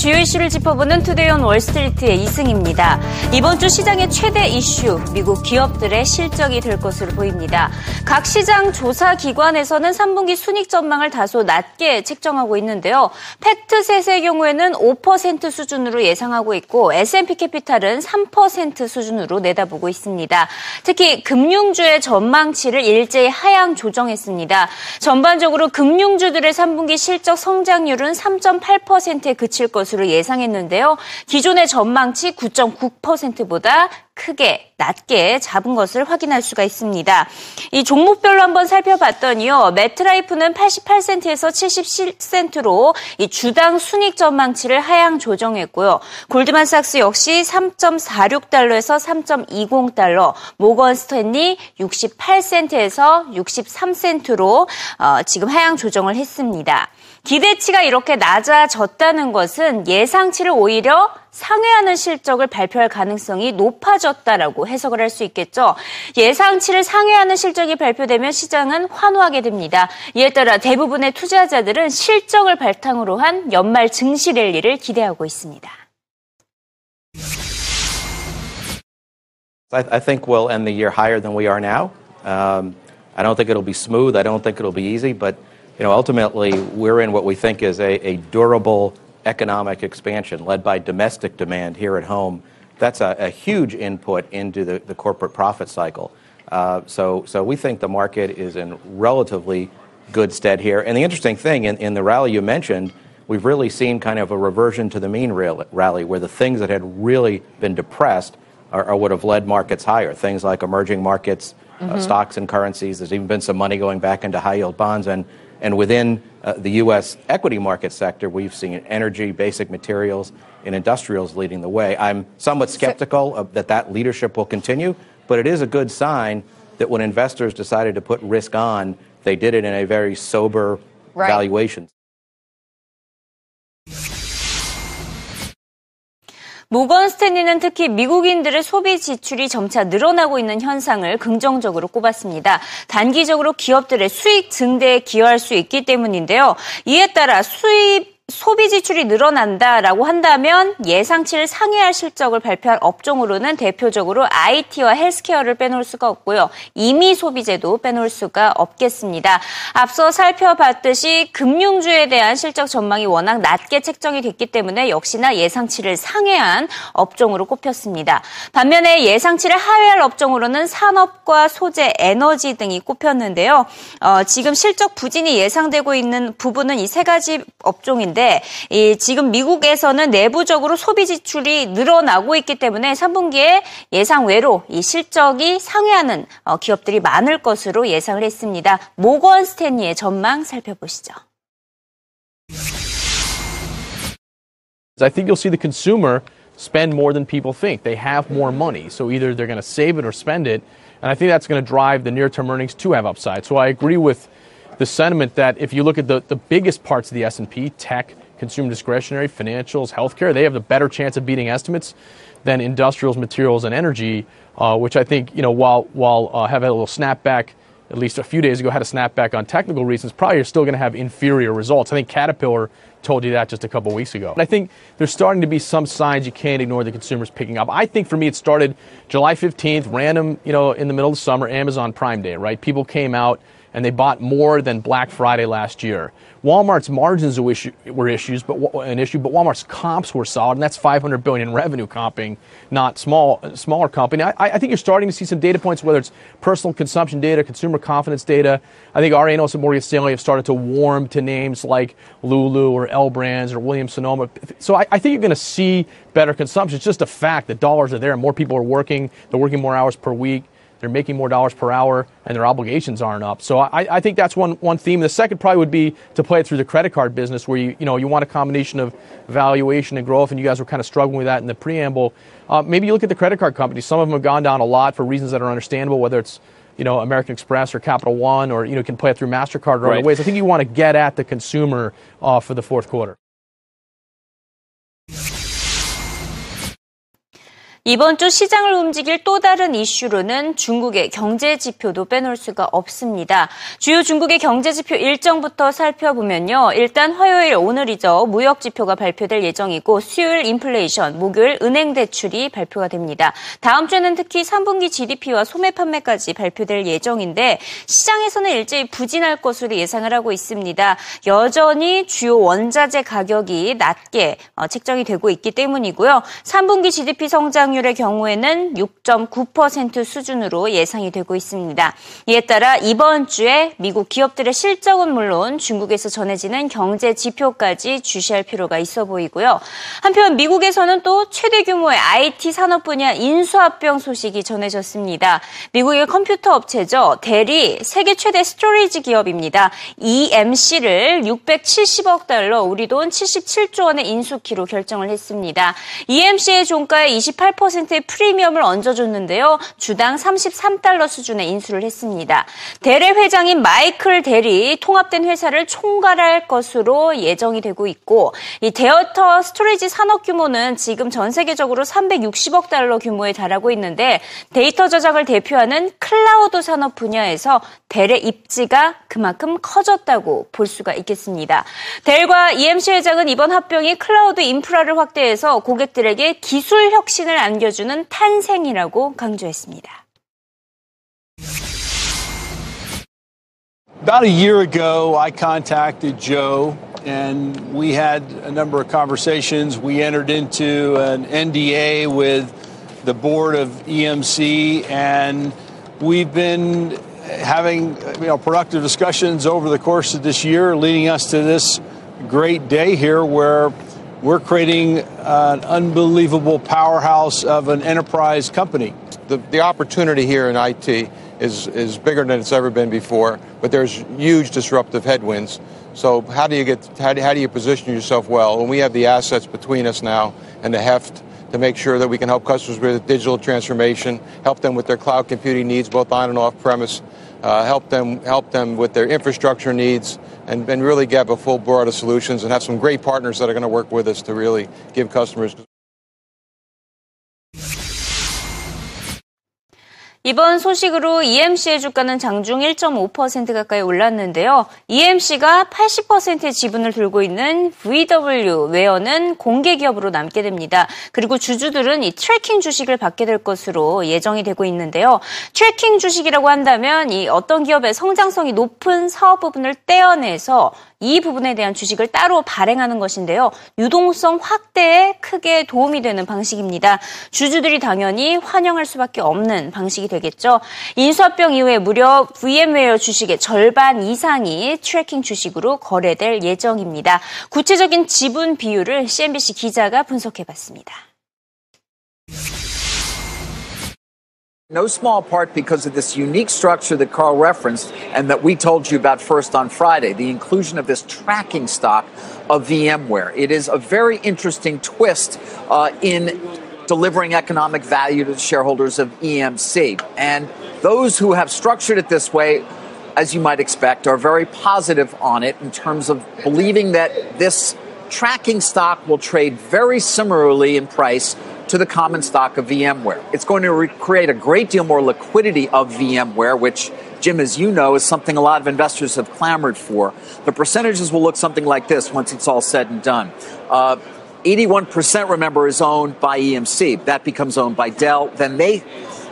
주요 이슈를 짚어보는 투데이온 월스트리트의 이승입니다. 이번 주 시장의 최대 이슈, 미국 기업들의 실적이 될 것으로 보입니다. 각 시장 조사 기관에서는 3분기 순익 전망을 다소 낮게 책정하고 있는데요. 팩트셋의 경우에는 5% 수준으로 예상하고 있고 S&P 캐피탈은 3% 수준으로 내다보고 있습니다. 특히 금융주의 전망치를 일제히 하향 조정했습니다. 전반적으로 금융주들의 3분기 실적 성장률은 3.8%에 그칠 것으로 예상했는데요. 기존의 전망치 9.9%보다 크게 낮게 잡은 것을 확인할 수가 있습니다. 이 종목별로 한번 살펴봤더니요. 매트라이프는 88센트에서 77센트로 이 주당 순익 전망치를 하향 조정했고요. 골드만삭스 역시 3.46달러에서 3.20달러, 모건 스탠리 68센트에서 63센트로 어, 지금 하향 조정을 했습니다. 기대치가 이렇게 낮아졌다는 것은 예상치를 오히려 상회하는 실적을 발표할 가능성이 높아졌다라고 해석을 할 수 있겠죠. 예상치를 상회하는 실적이 발표되면 시장은 환호하게 됩니다. 이에 따라 대부분의 투자자들은 실적을 바탕으로 한 연말 증시 랠리를 기대하고 있습니다. I, think we'll end the year higher than we are now. Um, I don't think it'll be smooth. I don't think it'll be easy, but you know, ultimately, we're in what we think is a, a durable economic expansion led by domestic demand here at home. That's a, a huge input into the, the corporate profit cycle. Uh, so, so we think the market is in relatively good stead here. And the interesting thing in, in the rally you mentioned, we've really seen kind of a reversion to the mean rally where the things that had really been depressed are, are what have led markets higher. Things like emerging markets, mm-hmm. uh, stocks and currencies. There's even been some money going back into high yield bonds and and within uh, the U.S. equity market sector, we've seen energy, basic materials, and industrials leading the way. I'm somewhat skeptical of, that that leadership will continue, but it is a good sign that when investors decided to put risk on, they did it in a very sober right. valuation. 모건 스탠리는 특히 미국인들의 소비 지출이 점차 늘어나고 있는 현상을 긍정적으로 꼽았습니다. 단기적으로 기업들의 수익 증대에 기여할 수 있기 때문인데요. 이에 따라 수입 소비 지출이 늘어난다라고 한다면 예상치를 상회할 실적을 발표할 업종으로는 대표적으로 IT와 헬스케어를 빼놓을 수가 없고요. 이미 소비재도 빼놓을 수가 없겠습니다. 앞서 살펴봤듯이 금융주에 대한 실적 전망이 워낙 낮게 책정이 됐기 때문에 역시나 예상치를 상회한 업종으로 꼽혔습니다. 반면에 예상치를 하회할 업종으로는 산업과 소재, 에너지 등이 꼽혔는데요. 어, 지금 실적 부진이 예상되고 있는 부분은 이 세 가지 업종인데 있는데 이 지금 미국에서는 내부적으로 소비 지출이 늘어나고 있기 때문에 3분기에 예상 외로 이 실적이 상회하는 어, 기업들이 많을 것으로 예상을 했습니다. 모건 스탠리의 전망 살펴보시죠. I think you'll see the consumer spend more than people think. They have more money, so either they're going to save it or spend it, and I think that's going to drive the near-term earnings to have upside. So I agree with the sentiment that if you look at the, the biggest parts of the S&P, tech, consumer discretionary, financials, healthcare, they have a better chance of beating estimates than industrials, materials, and energy, uh, which I think, you know, while, while uh, have a little snapback at least a few days ago had a snapback on technical reasons, probably you're still going to have inferior results. I think Caterpillar told you that just a couple weeks ago. I think there's starting to be some signs you can't ignore the consumers picking up. I think for me it started July 15th, random, you know, in the middle of the summer, Amazon Prime Day, right? People came out and they bought more than Black Friday last year. Walmart's margins were issues, but an issue, but Walmart's comps were solid, and that's 500 billion in revenue comping, not small, smaller company. I, I, think you're starting to see some data points, whether it's personal consumption data, consumer confidence data. I think our analysts at Morgan Stanley have started to warm to names like Lulu or L Brands or Williams Sonoma. So I, I think you're going to see better consumption. It's just a fact that dollars are there, and more people are working. They're working more hours per week. They're making more dollars per hour, and their obligations aren't up. So I, I think that's one, one theme. The second probably would be to play it through the credit card business, where you you know you want a combination of valuation and growth, and you guys were kind of struggling with that in the preamble. Uh, maybe you look at the credit card companies. Some of them have gone down a lot for reasons that are understandable, whether it's you know American Express or Capital One, or you know can play it through Mastercard or right. other ways. I think you want to get at the consumer uh, for the fourth quarter. 이번 주 시장을 움직일 또 다른 이슈로는 중국의 경제 지표도 빼놓을 수가 없습니다. 주요 중국의 경제 지표 일정부터 살펴보면요. 일단 화요일 오늘이죠. 무역 지표가 발표될 예정이고 수요일 인플레이션, 목요일 은행 대출이 발표가 됩니다. 다음 주에는 특히 3분기 GDP와 소매 판매까지 발표될 예정인데 시장에서는 일제히 부진할 것으로 예상을 하고 있습니다. 여전히 주요 원자재 가격이 낮게 어, 책정이 되고 있기 때문이고요. 3분기 GDP 성장 성장률의 경우에는 6.9% 수준으로 예상이 되고 있습니다. 이에 따라 이번 주에 미국 기업들의 실적은 물론 중국에서 전해지는 경제 지표까지 주시할 필요가 있어 보이고요. 한편 미국에서는 또 최대 규모의 IT 산업 분야 인수합병 소식이 전해졌습니다. 미국의 컴퓨터 업체죠. 델이 세계 최대 스토리지 기업입니다. EMC를 670억 달러, 우리 돈 77조 원에 인수키로 결정을 했습니다. EMC의 종가의 28 8%의 프리미엄을 얹어줬는데요. 주당 33달러 수준에 인수를 했습니다. 델의 회장인 마이클 델이 통합된 회사를 총괄할 것으로 예정이 되고 있고 이 데이터 스토리지 산업 규모는 지금 전 세계적으로 360억 달러 규모에 달하고 있는데 데이터 저장을 대표하는 클라우드 산업 분야에서 델의 입지가 그만큼 커졌다고 볼 수가 있겠습니다. 델과 EMC 회장은 이번 합병이 클라우드 인프라를 확대해서 고객들에게 기술 혁신을 안겨주는 탄생이라고 강조했습니다. About a year ago, I contacted Joe and we had a number of conversations. We entered into an NDA with the board of EMC and we've been having you know productive discussions over the course of this year leading us to this great day here where we're creating an unbelievable powerhouse of an enterprise company. The, the opportunity here in IT is, is bigger than it's ever been before, but there's huge disruptive headwinds. So how do you get how do, how do you position yourself well? And we have the assets between us now and the heft to make sure that we can help customers with digital transformation, help them with their cloud computing needs, both on and off premise, uh, help them help them with their infrastructure needs, and, and really get a full of solutions and have some great partners that are going to work with us to really give customers. 이번 소식으로 EMC의 주가는 장중 1.5% 가까이 올랐는데요. EMC가 80%의 지분을 들고 있는 VM웨어는 공개 기업으로 남게 됩니다. 그리고 주주들은 이 tracking 주식을 받게 될 것으로 예정이 되고 있는데요. tracking 주식이라고 한다면 이 어떤 기업의 성장성이 높은 사업 부분을 떼어내서 이 부분에 대한 주식을 따로 발행하는 것인데요. 유동성 확대에 크게 도움이 되는 방식입니다. 주주들이 당연히 환영할 수밖에 없는 방식이 되겠죠. 인수합병 이후에 무려 VM웨어 주식의 절반 이상이 tracking 주식으로 거래될 예정입니다. 구체적인 지분 비율을 CNBC 기자가 분석해 봤습니다. No small part because of this unique structure that Carl referenced and that we told you about first on Friday, the inclusion of this tracking stock of VMware. It is a very interesting twist uh, in delivering economic value to the shareholders of EMC. And those who have structured it this way, as you might expect, are very positive on it in terms of believing that this tracking stock will trade very similarly in price to the common stock of VMware. It's going to re- create a great deal more liquidity of VMware, which Jim, as you know, is something a lot of investors have clamored for. The percentages will look something like this once it's all said and done. Uh, 81%, remember, is owned by EMC. That becomes owned by Dell. Then they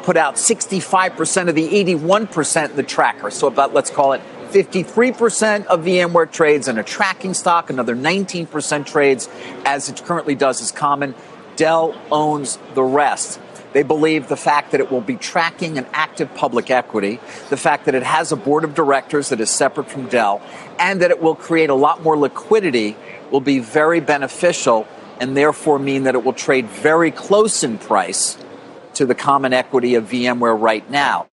put out 65% of the 81% in the tracker. So about, let's call it 53% of VMware trades in a tracking stock, another 19% trades as it currently does as common. Dell owns the rest. They believe the fact that it will be tracking an active public equity, the fact that it has a board of directors that is separate from Dell, and that it will create a lot more liquidity will be very beneficial and therefore mean that it will trade very close in price to the common equity of VMware right now.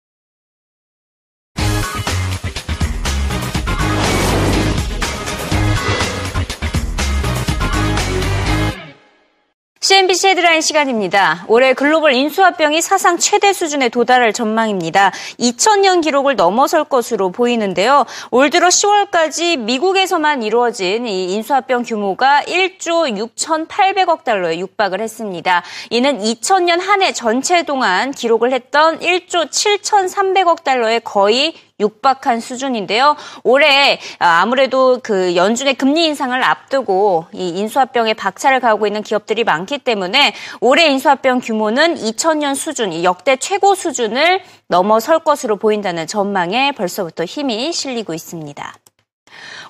CNBC 헤드라인 시간입니다. 올해 글로벌 인수합병이 사상 최대 수준에 도달할 전망입니다. 2000년 기록을 넘어설 것으로 보이는데요. 올 들어 10월까지 미국에서만 이루어진 이 인수합병 규모가 1조 6,800억 달러에 육박을 했습니다. 이는 2000년 한 해 전체 동안 기록을 했던 1조 7,300억 달러의 거의 육박한 수준인데요. 올해 아무래도 그 연준의 금리 인상을 앞두고 이 인수합병에 박차를 가하고 있는 기업들이 많기 때문에 올해 인수합병 규모는 2000년 수준, 역대 최고 수준을 넘어설 것으로 보인다는 전망에 벌써부터 힘이 실리고 있습니다.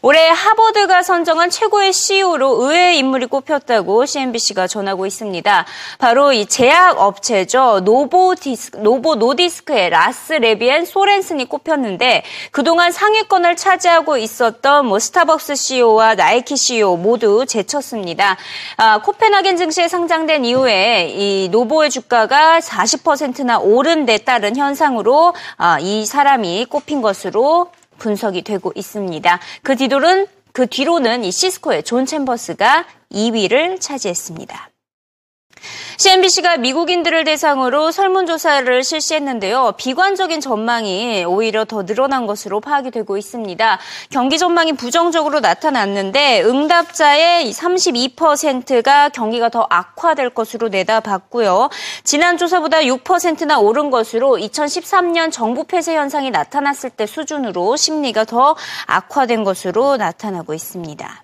올해 하버드가 선정한 최고의 CEO로 의외의 인물이 꼽혔다고 CNBC가 전하고 있습니다. 바로 이 제약 업체죠. 노보 디스크, 노보 노디스크의 라스 레비엔 소렌슨이 꼽혔는데 그동안 상위권을 차지하고 있었던 뭐 스타벅스 CEO와 나이키 CEO 모두 제쳤습니다. 아, 코펜하겐 증시에 상장된 이후에 이 노보의 주가가 40%나 오른 데 따른 현상으로 아, 이 사람이 꼽힌 것으로 분석이 되고 있습니다. 그 뒤로는 그 뒤로는 이 시스코의 존 챔버스가 2위를 차지했습니다. CNBC가 미국인들을 대상으로 설문조사를 실시했는데요. 비관적인 전망이 오히려 더 늘어난 것으로 파악이 되고 있습니다. 경기 전망이 부정적으로 나타났는데 응답자의 32%가 경기가 더 악화될 것으로 내다봤고요. 지난 조사보다 6%나 오른 것으로 2013년 정부 폐쇄 현상이 나타났을 때 수준으로 심리가 더 악화된 것으로 나타나고 있습니다.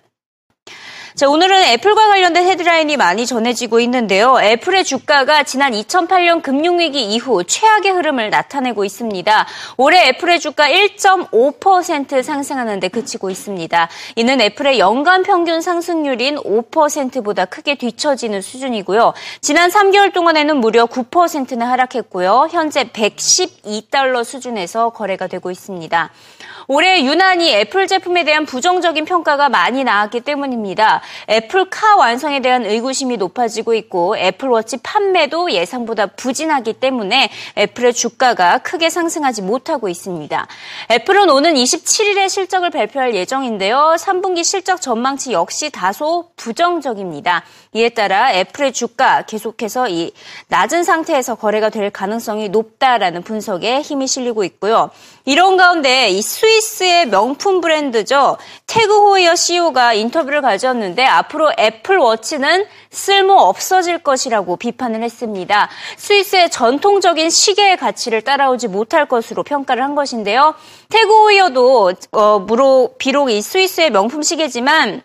자, 오늘은 애플과 관련된 헤드라인이 많이 전해지고 있는데요. 애플의 주가가 지난 2008년 금융위기 이후 최악의 흐름을 나타내고 있습니다. 올해 애플의 주가 1.5% 상승하는데 그치고 있습니다. 이는 애플의 연간 평균 상승률인 5%보다 크게 뒤처지는 수준이고요. 지난 3개월 동안에는 무려 9%나 하락했고요. 현재 112달러 수준에서 거래가 되고 있습니다. 올해 유난히 애플 제품에 대한 부정적인 평가가 많이 나왔기 때문입니다. 애플카 완성에 대한 의구심이 높아지고 있고 애플워치 판매도 예상보다 부진하기 때문에 애플의 주가가 크게 상승하지 못하고 있습니다. 애플은 오는 27일에 실적을 발표할 예정인데요. 3분기 실적 전망치 역시 다소 부정적입니다. 이에 따라 애플의 주가 계속해서 이 낮은 상태에서 거래가 될 가능성이 높다라는 분석에 힘이 실리고 있고요. 이런 가운데 이 스위스의 명품 브랜드죠. 태그 호이어 CEO가 인터뷰를 가졌는데 앞으로 애플 워치는 쓸모 없어질 것이라고 비판을 했습니다. 스위스의 전통적인 시계의 가치를 따라오지 못할 것으로 평가를 한 것인데요. 태그 호이어도 어, 비록 이 스위스의 명품 시계지만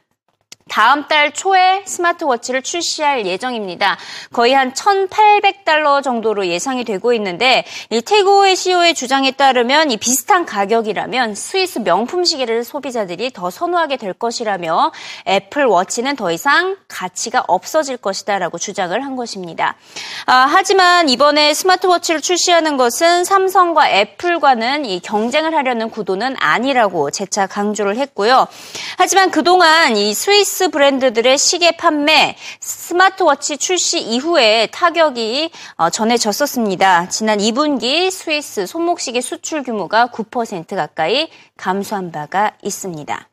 다음 달 초에 스마트워치를 출시할 예정입니다. 거의 한 1,800달러 정도로 예상이 되고 있는데 이 태그 호이어 CEO의 주장에 따르면 이 비슷한 가격이라면 스위스 명품 시계를 소비자들이 더 선호하게 될 것이라며 애플 워치는 더 이상 가치가 없어질 것이다라고 주장을 한 것입니다. 아, 하지만 이번에 스마트워치를 출시하는 것은 삼성과 애플과는 이 경쟁을 하려는 구도는 아니라고 재차 강조를 했고요. 하지만 그동안 이 스위스 스위스 브랜드들의 시계 판매, 스마트워치 출시 이후에 타격이 어, 전해졌었습니다. 지난 2분기 스위스 손목시계 수출 규모가 9% 가까이 감소한 바가 있습니다.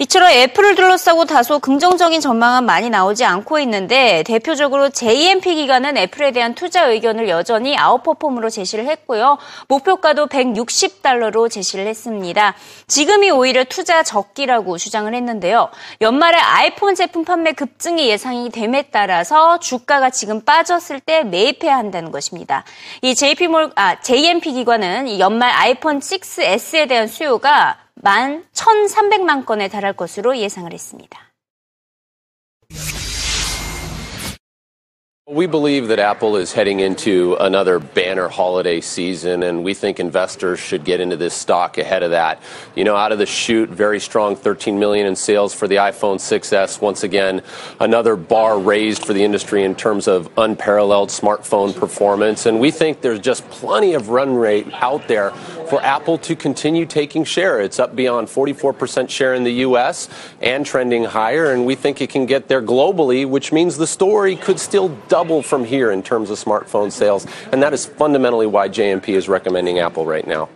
이처럼 애플을 둘러싸고 다소 긍정적인 전망은 많이 나오지 않고 있는데 대표적으로 JMP 기관은 애플에 대한 투자 의견을 여전히 아웃퍼폼으로 제시를 했고요. 목표가도 160달러로 제시를 했습니다. 지금이 오히려 투자 적기라고 주장을 했는데요. 연말에 아이폰 제품 판매 급증이 예상이 됨에 따라서 주가가 지금 빠졌을 때 매입해야 한다는 것입니다. 이 JP 몰, 아, JMP 기관은 연말 아이폰 6S에 대한 수요가 만 1,300만 건에 달할 것으로 예상을 했습니다. We believe that Apple is heading into another banner holiday season, and we think investors should get into this stock ahead of that. You know, out of the chute, very strong 13 million in sales for the iPhone 6s. Once again, another bar raised for the industry in terms of unparalleled smartphone performance, and we think there's just plenty of run rate out there for Apple to continue taking share. It's up beyond 44% share in the U.S. and trending higher, and we think it can get there globally, which means the story could still double from here in terms of smartphone sales. And that is fundamentally why JMP is recommending Apple right now.